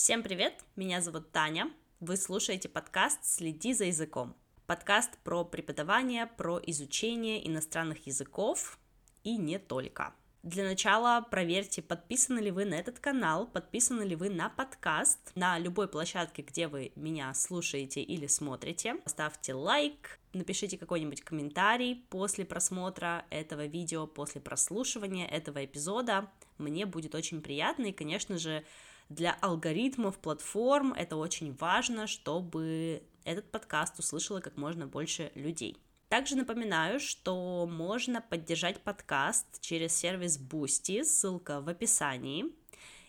Всем привет, меня зовут Таня, вы слушаете подкаст «Следи за языком». Подкаст про преподавание, про изучение иностранных языков и не только. Для начала проверьте, подписаны ли вы на этот канал, подписаны ли вы на подкаст, на любой площадке, где вы меня слушаете или смотрите. Ставьте лайк, напишите какой-нибудь комментарий после просмотра этого видео, после прослушивания этого эпизода. Мне будет очень приятно, и, конечно же, для алгоритмов платформ это очень важно, чтобы этот подкаст услышало как можно больше людей. Также напоминаю, что можно поддержать подкаст через сервис Boosty, ссылка в описании.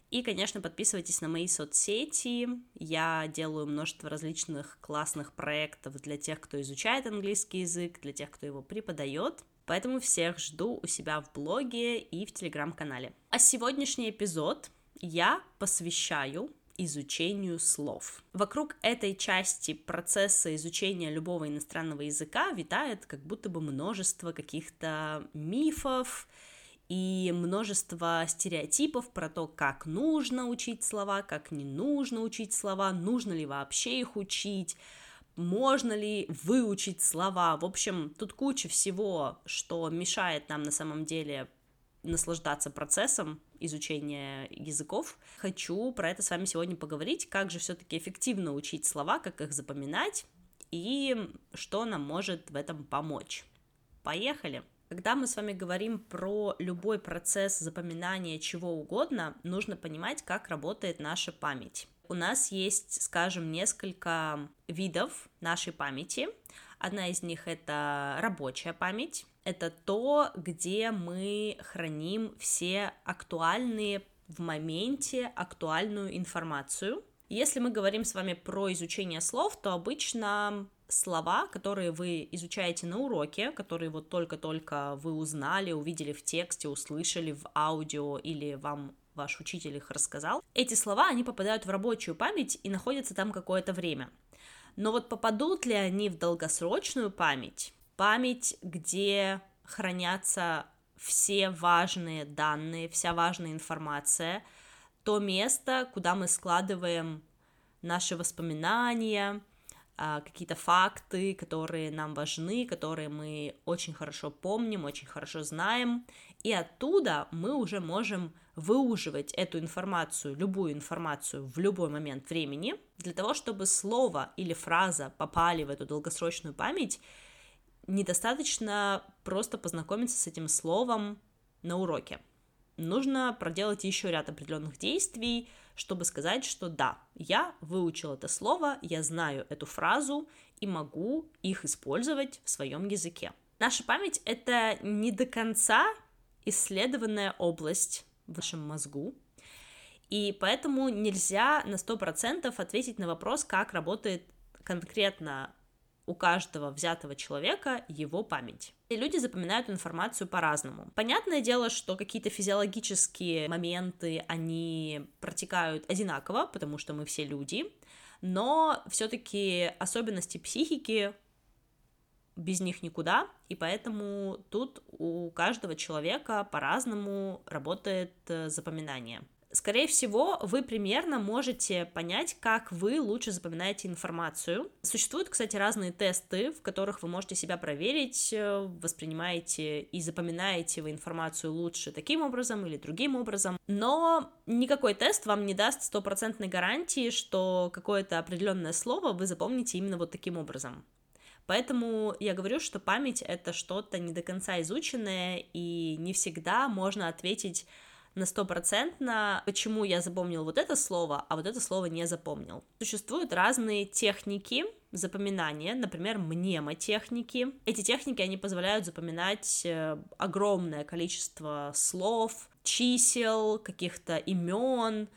И, конечно, подписывайтесь на мои соцсети. Я делаю множество различных классных проектов для тех, кто изучает английский язык, для тех, кто его преподает. Поэтому всех жду у себя в блоге и в телеграм-канале. А сегодняшний эпизод я посвящаю изучению слов. Вокруг этой части процесса изучения любого иностранного языка витает как будто бы множество каких-то мифов и множество стереотипов про то, как нужно учить слова, как не нужно учить слова, нужно ли вообще их учить, можно ли выучить слова. В общем, тут куча всего, что мешает нам на самом деле наслаждаться процессом изучения языков. Хочу про это с вами сегодня поговорить, как же все-таки эффективно учить слова, как их запоминать и что нам может в этом помочь. Поехали! Когда мы с вами говорим про любой процесс запоминания чего угодно, нужно понимать, как работает наша память. У нас есть, скажем, несколько видов нашей памяти. Одна из них это рабочая память, это то, где мы храним все актуальные в моменте актуальную информацию. Если мы говорим с вами про изучение слов, то обычно слова, которые вы изучаете на уроке, которые вот только-только вы узнали, увидели в тексте, услышали в аудио или вам ваш учитель их рассказал, эти слова, они попадают в рабочую память и находятся там какое-то время. Но вот попадут ли они в долгосрочную память, память, где хранятся все важные данные, вся важная информация, то место, куда мы складываем наши воспоминания, а, какие-то факты, которые нам важны, которые мы очень хорошо помним, очень хорошо знаем, и оттуда мы уже можем выуживать эту информацию, любую информацию в любой момент времени, для того, чтобы слово или фраза попали в эту долгосрочную память, недостаточно просто познакомиться с этим словом на уроке. Нужно проделать еще ряд определенных действий, чтобы сказать, что да, я выучил это слово, я знаю эту фразу и могу их использовать в своем языке. Наша память — это не до конца исследованная область в вашем мозгу, и поэтому нельзя на 100% ответить на вопрос, как работает конкретно у каждого взятого человека его память. И люди запоминают информацию по-разному. Понятное дело, что какие-то физиологические моменты, они протекают одинаково, потому что мы все люди, но все-таки особенности психики без них никуда, и поэтому тут у каждого человека по-разному работает э, запоминание скорее всего, вы примерно можете понять, как вы лучше запоминаете информацию. Существуют, кстати, разные тесты, в которых вы можете себя проверить, э, воспринимаете и запоминаете вы информацию лучше таким образом или другим образом. Но никакой тест вам не даст стопроцентной гарантии, что какое-то определенное слово вы запомните именно вот таким образом. Поэтому я говорю, что память это что-то не до конца изученное, и не всегда можно ответить на стопроцентно, почему я запомнил вот это слово, а вот это слово не запомнил. Существуют разные техники запоминания, например, мнемотехники. Эти техники, они позволяют запоминать э, огромное количество слов, чисел, каких-то имен,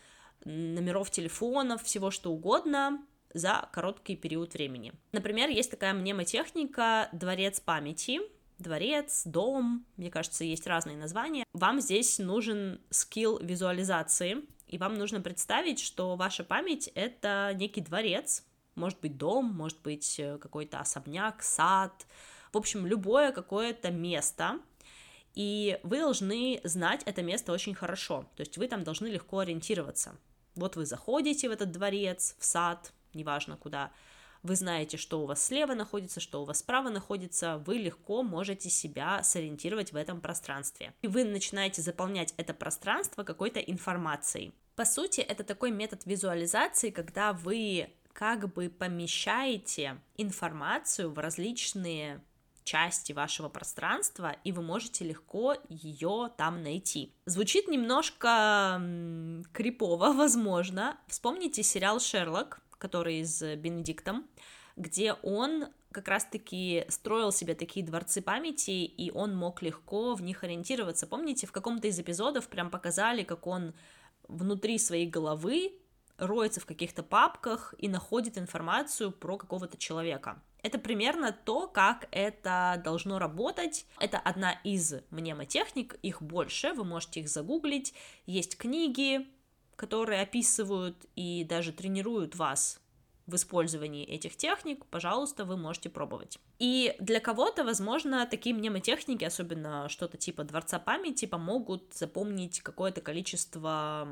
номеров телефонов, всего что угодно за короткий период времени. Например, есть такая мнемотехника «Дворец памяти», дворец, дом, мне кажется, есть разные названия. Вам здесь нужен скилл визуализации, и вам нужно представить, что ваша память — это некий дворец, может быть, дом, может быть, э, какой-то особняк, сад, в общем, любое какое-то место, и вы должны знать это место очень хорошо, то есть вы там должны легко ориентироваться. Вот вы заходите в этот дворец, в сад, неважно куда, вы знаете, что у вас слева находится, что у вас справа находится, вы легко можете себя сориентировать в этом пространстве. И вы начинаете заполнять это пространство какой-то информацией. По сути, это такой метод визуализации, когда вы как бы помещаете информацию в различные части вашего пространства, и вы можете легко ее там найти. Звучит немножко крипово, возможно. Вспомните сериал «Шерлок», который с Бенедиктом, где он как раз-таки строил себе такие дворцы памяти, и он мог легко в них ориентироваться. Помните, в каком-то из эпизодов прям показали, как он внутри своей головы роется в каких-то папках и находит информацию про какого-то человека. Это примерно то, как это должно работать. Это одна из мнемотехник, их больше, вы можете их загуглить. Есть книги, которые описывают и даже тренируют вас в использовании этих техник, пожалуйста, вы можете пробовать. И для кого-то, возможно, такие мнемотехники, особенно что-то типа дворца памяти, помогут запомнить какое-то количество,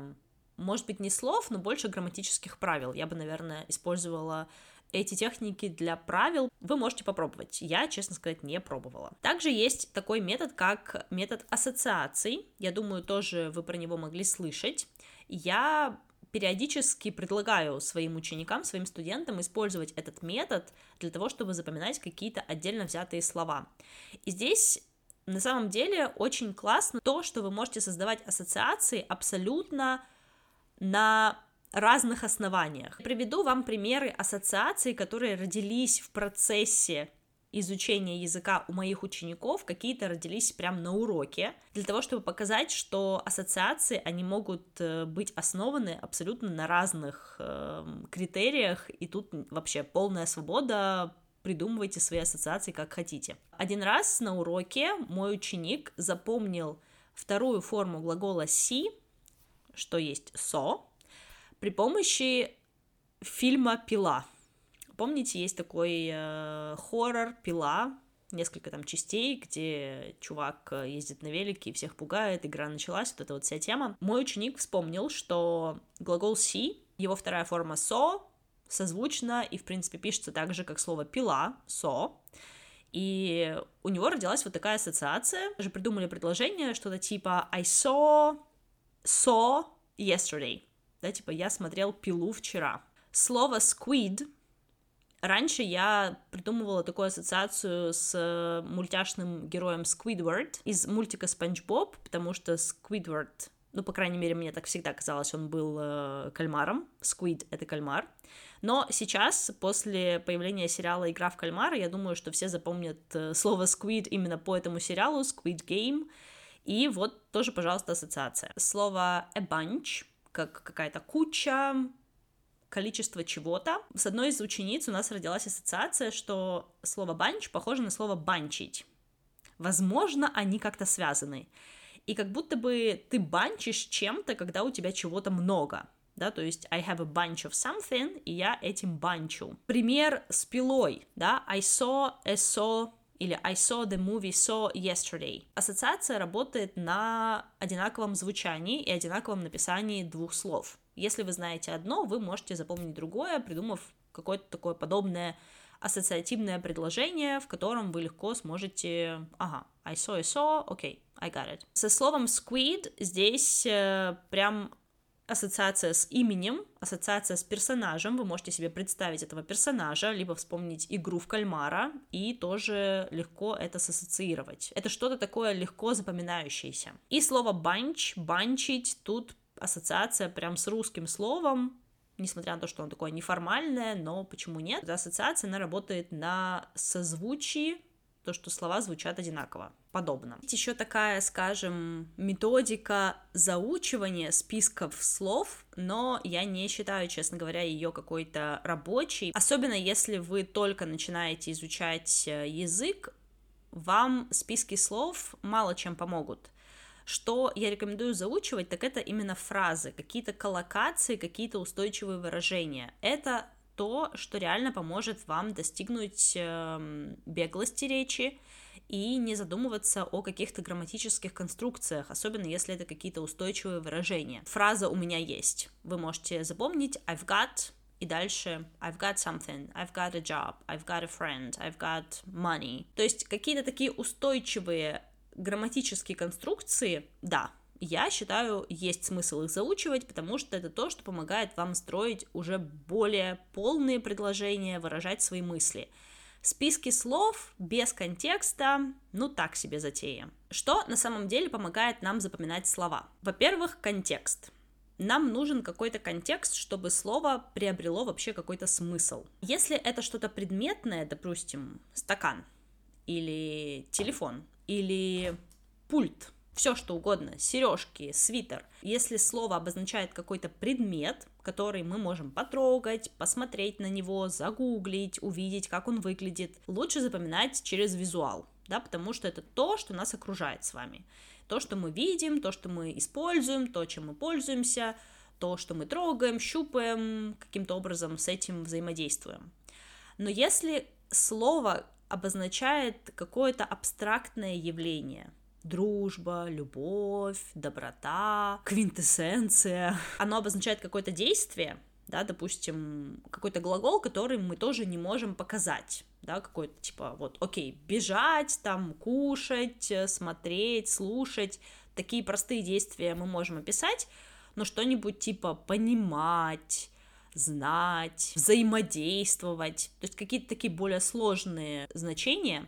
может быть, не слов, но больше грамматических правил. Я бы, наверное, использовала эти техники для правил вы можете попробовать. Я, честно сказать, не пробовала. Также есть такой метод, как метод ассоциаций. Я думаю, тоже вы про него могли слышать. Я периодически предлагаю своим ученикам, своим студентам использовать этот метод для того, чтобы запоминать какие-то отдельно взятые слова. И здесь на самом деле очень классно то, что вы можете создавать ассоциации абсолютно на разных основаниях. Приведу вам примеры ассоциаций, которые родились в процессе изучения языка у моих учеников, какие-то родились прямо на уроке, для того, чтобы показать, что ассоциации, они могут э, быть основаны абсолютно на разных э, критериях, и тут вообще полная свобода придумывайте свои ассоциации как хотите. Один раз на уроке мой ученик запомнил вторую форму глагола see, что есть so, при помощи фильма «Пила». Помните, есть такой э, хоррор «Пила», несколько там частей, где чувак э, ездит на велике и всех пугает, игра началась, вот эта вот вся тема. Мой ученик вспомнил, что глагол «see», его вторая форма «so», созвучно и, в принципе, пишется так же, как слово «пила», «so», и у него родилась вот такая ассоциация. Уже придумали предложение, что-то типа I saw, saw yesterday да, типа я смотрел «Пилу» вчера. Слово «squid» Раньше я придумывала такую ассоциацию с мультяшным героем Сквидвард из мультика Спанч Боб, потому что Сквидвард, ну, по крайней мере, мне так всегда казалось, он был э, кальмаром, Сквид — это кальмар, но сейчас, после появления сериала «Игра в кальмара», я думаю, что все запомнят э, слово Squid именно по этому сериалу, Squid Game, и вот тоже, пожалуйста, ассоциация. Слово a bunch как какая-то куча, количество чего-то. С одной из учениц у нас родилась ассоциация, что слово «банч» похоже на слово «банчить». Возможно, они как-то связаны. И как будто бы ты банчишь чем-то, когда у тебя чего-то много. Да, то есть I have a bunch of something, и я этим банчу. Пример с пилой, да, I saw a saw или I saw the movie saw yesterday. Ассоциация работает на одинаковом звучании и одинаковом написании двух слов. Если вы знаете одно, вы можете запомнить другое, придумав какое-то такое подобное ассоциативное предложение, в котором вы легко сможете... Ага, I saw, I saw, okay, I got it. Со словом squid здесь э, прям ассоциация с именем, ассоциация с персонажем, вы можете себе представить этого персонажа, либо вспомнить игру в кальмара, и тоже легко это сассоциировать. Это что-то такое легко запоминающееся. И слово банч, банчить, тут ассоциация прям с русским словом, несмотря на то, что оно такое неформальное, но почему нет? Эта ассоциация, она работает на созвучии, то, что слова звучат одинаково, подобно. Есть еще такая, скажем, методика заучивания списков слов, но я не считаю, честно говоря, ее какой-то рабочей. Особенно если вы только начинаете изучать э, язык, вам списки слов мало чем помогут. Что я рекомендую заучивать, так это именно фразы, какие-то коллокации, какие-то устойчивые выражения. Это то, что реально поможет вам достигнуть э, беглости речи и не задумываться о каких-то грамматических конструкциях, особенно если это какие-то устойчивые выражения. Фраза «у меня есть». Вы можете запомнить «I've got» и дальше I've got something, I've got a job, I've got a friend, I've got money. То есть какие-то такие устойчивые грамматические конструкции, да, я считаю, есть смысл их заучивать, потому что это то, что помогает вам строить уже более полные предложения, выражать свои мысли. Списки слов без контекста, ну так себе затея. Что на самом деле помогает нам запоминать слова? Во-первых, контекст нам нужен какой-то контекст, чтобы слово приобрело вообще какой-то смысл. Если это что-то предметное, допустим, стакан, или телефон, или пульт, все что угодно, сережки, свитер. Если слово обозначает какой-то предмет, который мы можем потрогать, посмотреть на него, загуглить, увидеть, как он выглядит, лучше запоминать через визуал, да, потому что это то, что нас окружает с вами то, что мы видим, то, что мы используем, то, чем мы пользуемся, то, что мы трогаем, щупаем, каким-то образом с этим взаимодействуем. Но если слово обозначает какое-то абстрактное явление, дружба, любовь, доброта, квинтэссенция, оно обозначает какое-то действие, да, допустим, какой-то глагол, который мы тоже не можем показать да, какой-то, типа, вот, окей, бежать, там, кушать, смотреть, слушать, такие простые действия мы можем описать, но что-нибудь типа понимать, знать, взаимодействовать, то есть какие-то такие более сложные значения,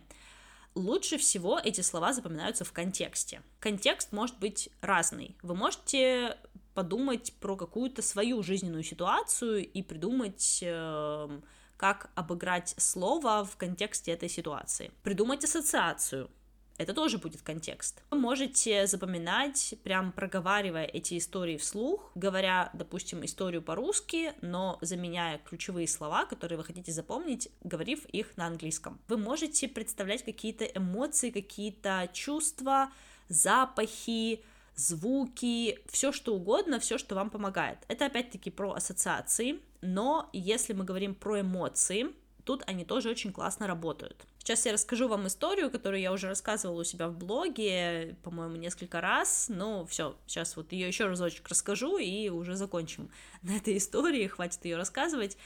лучше всего эти слова запоминаются в контексте. Контекст может быть разный. Вы можете подумать про какую-то свою жизненную ситуацию и придумать э, как обыграть слово в контексте этой ситуации. Придумать ассоциацию. Это тоже будет контекст. Вы можете запоминать, прям проговаривая эти истории вслух, говоря, допустим, историю по-русски, но заменяя ключевые слова, которые вы хотите запомнить, говорив их на английском. Вы можете представлять какие-то эмоции, какие-то чувства, запахи, звуки, все что угодно, все, что вам помогает. Это опять-таки про ассоциации, но если мы говорим про эмоции, тут они тоже очень классно работают. Сейчас я расскажу вам историю, которую я уже рассказывала у себя в блоге, по-моему, несколько раз. Но все, сейчас вот ее еще разочек расскажу и уже закончим на этой истории, хватит ее рассказывать.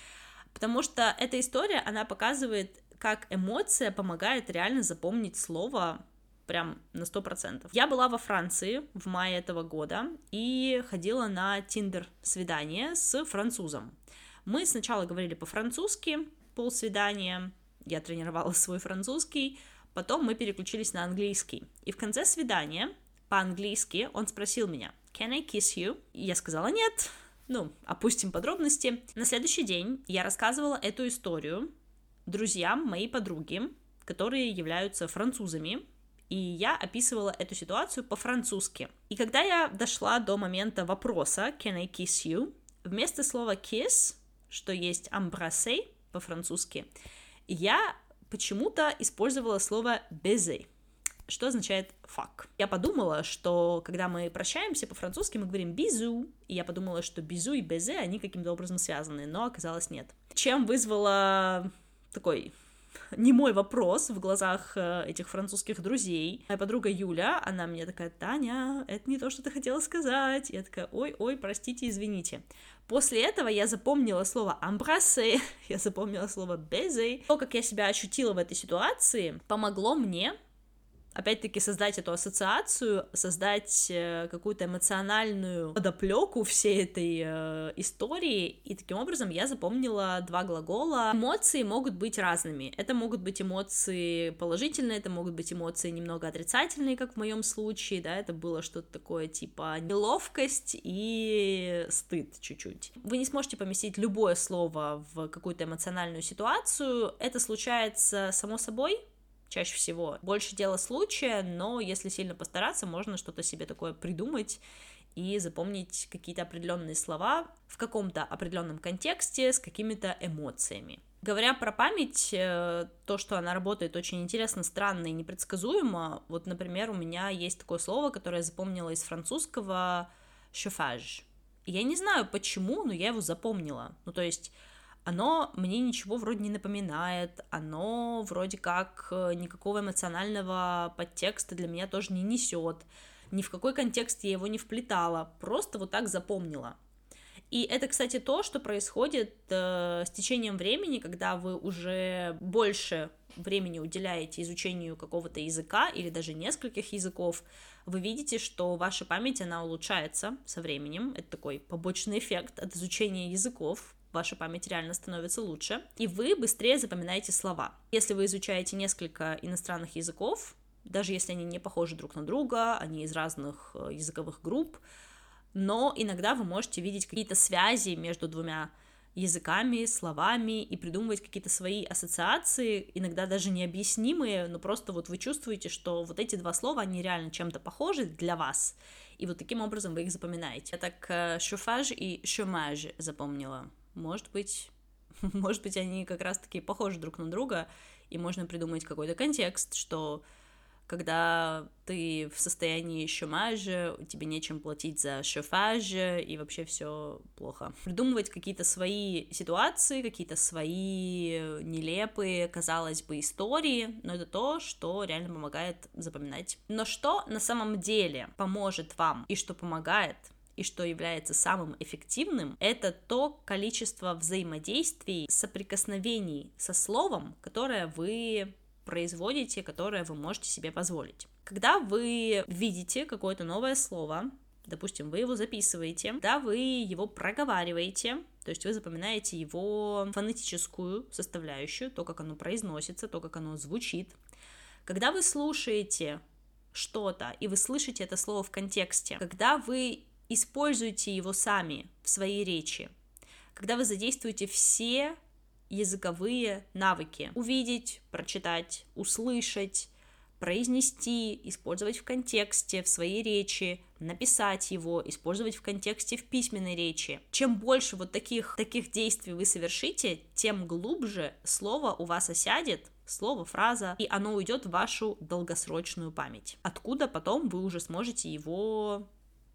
Потому что эта история, она показывает, как эмоция помогает реально запомнить слово прям на сто процентов. Я была во Франции в мае этого года и ходила на тиндер свидание с французом. Мы сначала говорили по-французски, полсвидания, я тренировала свой французский, потом мы переключились на английский. И в конце свидания по-английски он спросил меня, can I kiss you? И я сказала нет, ну, опустим подробности. На следующий день я рассказывала эту историю друзьям моей подруги, которые являются французами, и я описывала эту ситуацию по-французски. И когда я дошла до момента вопроса «Can I kiss you?», вместо слова kiss что есть embrasser по-французски, я почему-то использовала слово baiser, что означает fuck. Я подумала, что когда мы прощаемся по-французски, мы говорим бизу, и я подумала, что бизу и безе, они каким-то образом связаны, но оказалось нет. Чем вызвала такой не мой вопрос в глазах э, этих французских друзей. Моя подруга Юля, она мне такая, Таня, это не то, что ты хотела сказать. Я такая, ой-ой, простите, извините. После этого я запомнила слово «embrasser», я запомнила слово «baiser». То, как я себя ощутила в этой ситуации, помогло мне опять-таки создать эту ассоциацию, создать э, какую-то эмоциональную подоплеку всей этой э, истории, и таким образом я запомнила два глагола. Эмоции могут быть разными. Это могут быть эмоции положительные, это могут быть эмоции немного отрицательные, как в моем случае, да, это было что-то такое типа неловкость и стыд чуть-чуть. Вы не сможете поместить любое слово в какую-то эмоциональную ситуацию, это случается само собой, чаще всего. Больше дело случая, но если сильно постараться, можно что-то себе такое придумать и запомнить какие-то определенные слова в каком-то определенном контексте с какими-то эмоциями. Говоря про память, э, то, что она работает очень интересно, странно и непредсказуемо. Вот, например, у меня есть такое слово, которое я запомнила из французского «chauffage». Я не знаю почему, но я его запомнила. Ну, то есть оно мне ничего вроде не напоминает, оно вроде как э, никакого эмоционального подтекста для меня тоже не несет, ни в какой контекст я его не вплетала, просто вот так запомнила. И это, кстати, то, что происходит э, с течением времени, когда вы уже больше времени уделяете изучению какого-то языка или даже нескольких языков, вы видите, что ваша память, она улучшается со временем. Это такой побочный эффект от изучения языков. Ваша память реально становится лучше, и вы быстрее запоминаете слова. Если вы изучаете несколько иностранных языков, даже если они не похожи друг на друга, они из разных э, языковых групп, но иногда вы можете видеть какие-то связи между двумя языками, словами и придумывать какие-то свои ассоциации, иногда даже необъяснимые, но просто вот вы чувствуете, что вот эти два слова, они реально чем-то похожи для вас, и вот таким образом вы их запоминаете. Я так шуфаж и шумаж запомнила. Может быть, может быть, они как раз-таки похожи друг на друга, и можно придумать какой-то контекст, что когда ты в состоянии шумажа, тебе нечем платить за шофаж, и вообще все плохо. Придумывать какие-то свои ситуации, какие-то свои нелепые, казалось бы, истории, но это то, что реально помогает запоминать. Но что на самом деле поможет вам и что помогает и что является самым эффективным, это то количество взаимодействий, соприкосновений со словом, которое вы производите, которое вы можете себе позволить. Когда вы видите какое-то новое слово, допустим, вы его записываете, да, вы его проговариваете, то есть вы запоминаете его фонетическую составляющую, то, как оно произносится, то, как оно звучит. Когда вы слушаете что-то, и вы слышите это слово в контексте, когда вы используете его сами в своей речи, когда вы задействуете все языковые навыки. Увидеть, прочитать, услышать, произнести, использовать в контексте, в своей речи, написать его, использовать в контексте в письменной речи. Чем больше вот таких, таких действий вы совершите, тем глубже слово у вас осядет, слово, фраза, и оно уйдет в вашу долгосрочную память, откуда потом вы уже сможете его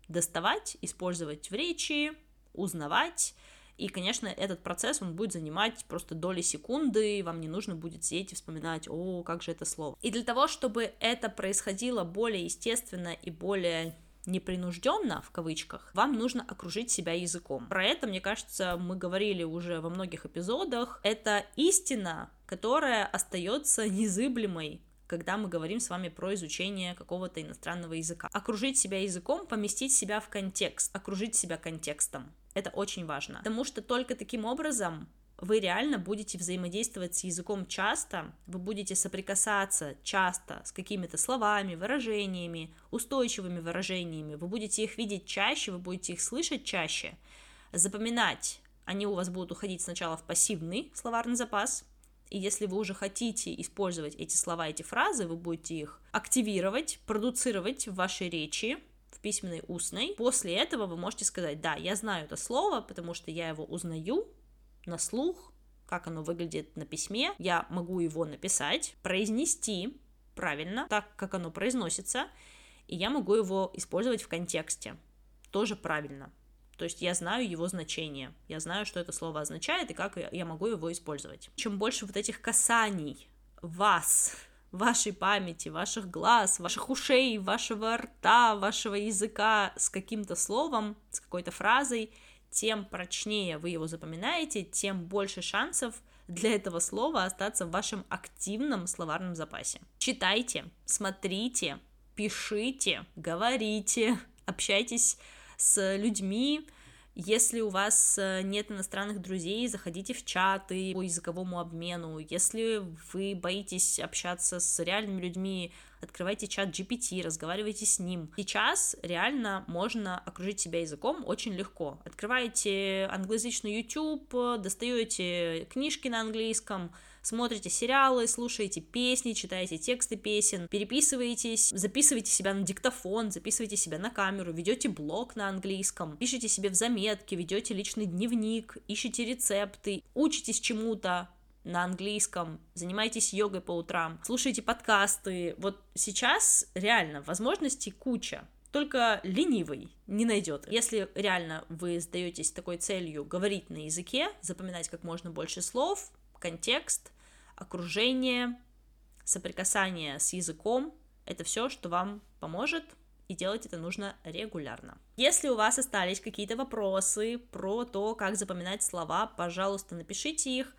доставать, использовать в речи, узнавать, и, конечно, этот процесс, он будет занимать просто доли секунды, и вам не нужно будет сидеть и вспоминать, о, как же это слово. И для того, чтобы это происходило более естественно и более непринужденно, в кавычках, вам нужно окружить себя языком. Про это, мне кажется, мы говорили уже во многих эпизодах. Это истина, которая остается незыблемой когда мы говорим с вами про изучение какого-то иностранного языка. Окружить себя языком, поместить себя в контекст, окружить себя контекстом. Это очень важно, потому что только таким образом вы реально будете взаимодействовать с языком часто, вы будете соприкасаться часто с какими-то словами, выражениями, устойчивыми выражениями, вы будете их видеть чаще, вы будете их слышать чаще, запоминать. Они у вас будут уходить сначала в пассивный словарный запас, и если вы уже хотите использовать эти слова, эти фразы, вы будете их активировать, продуцировать в вашей речи, в письменной, устной. После этого вы можете сказать, да, я знаю это слово, потому что я его узнаю на слух, как оно выглядит на письме, я могу его написать, произнести правильно, так, как оно произносится, и я могу его использовать в контексте, тоже правильно. То есть я знаю его значение, я знаю, что это слово означает и как я могу его использовать. Чем больше вот этих касаний вас, вашей памяти, ваших глаз, ваших ушей, вашего рта, вашего языка с каким-то словом, с какой-то фразой, тем прочнее вы его запоминаете, тем больше шансов для этого слова остаться в вашем активном словарном запасе. Читайте, смотрите, пишите, говорите, общайтесь с людьми. Если у вас э, нет иностранных друзей, заходите в чаты по языковому обмену. Если вы боитесь общаться с реальными людьми, открывайте чат GPT, разговаривайте с ним. Сейчас реально можно окружить себя языком очень легко. Открываете англоязычный YouTube, достаете книжки на английском, смотрите сериалы, слушаете песни, читаете тексты песен, переписываетесь, записываете себя на диктофон, записываете себя на камеру, ведете блог на английском, пишите себе в заметки, ведете личный дневник, ищете рецепты, учитесь чему-то, на английском, занимаетесь йогой по утрам, слушаете подкасты. Вот сейчас реально возможностей куча. только ленивый не найдет. Если реально вы сдаетесь такой целью говорить на языке, запоминать как можно больше слов, контекст, окружение, соприкасание с языком, это все, что вам поможет и делать это нужно регулярно. Если у вас остались какие-то вопросы про то, как запоминать слова, пожалуйста, напишите их.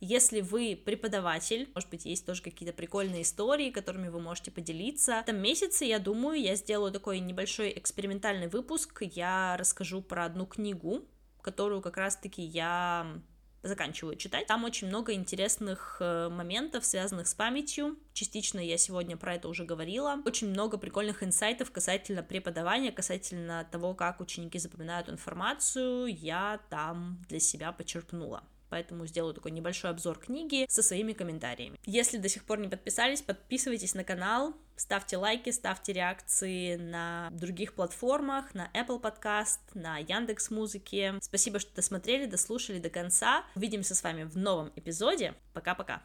Если вы преподаватель, может быть, есть тоже какие-то прикольные истории, которыми вы можете поделиться. В этом месяце, я думаю, я сделаю такой небольшой экспериментальный выпуск. Я расскажу про одну книгу, которую как раз-таки я заканчиваю читать. Там очень много интересных э, моментов, связанных с памятью. Частично я сегодня про это уже говорила. Очень много прикольных инсайтов касательно преподавания, касательно того, как ученики запоминают информацию, я там для себя почерпнула поэтому сделаю такой небольшой обзор книги со своими комментариями. Если до сих пор не подписались, подписывайтесь на канал, ставьте лайки, ставьте реакции на других платформах, на Apple Podcast, на Яндекс Музыке. Спасибо, что досмотрели, дослушали до конца. Увидимся с вами в новом эпизоде. Пока-пока.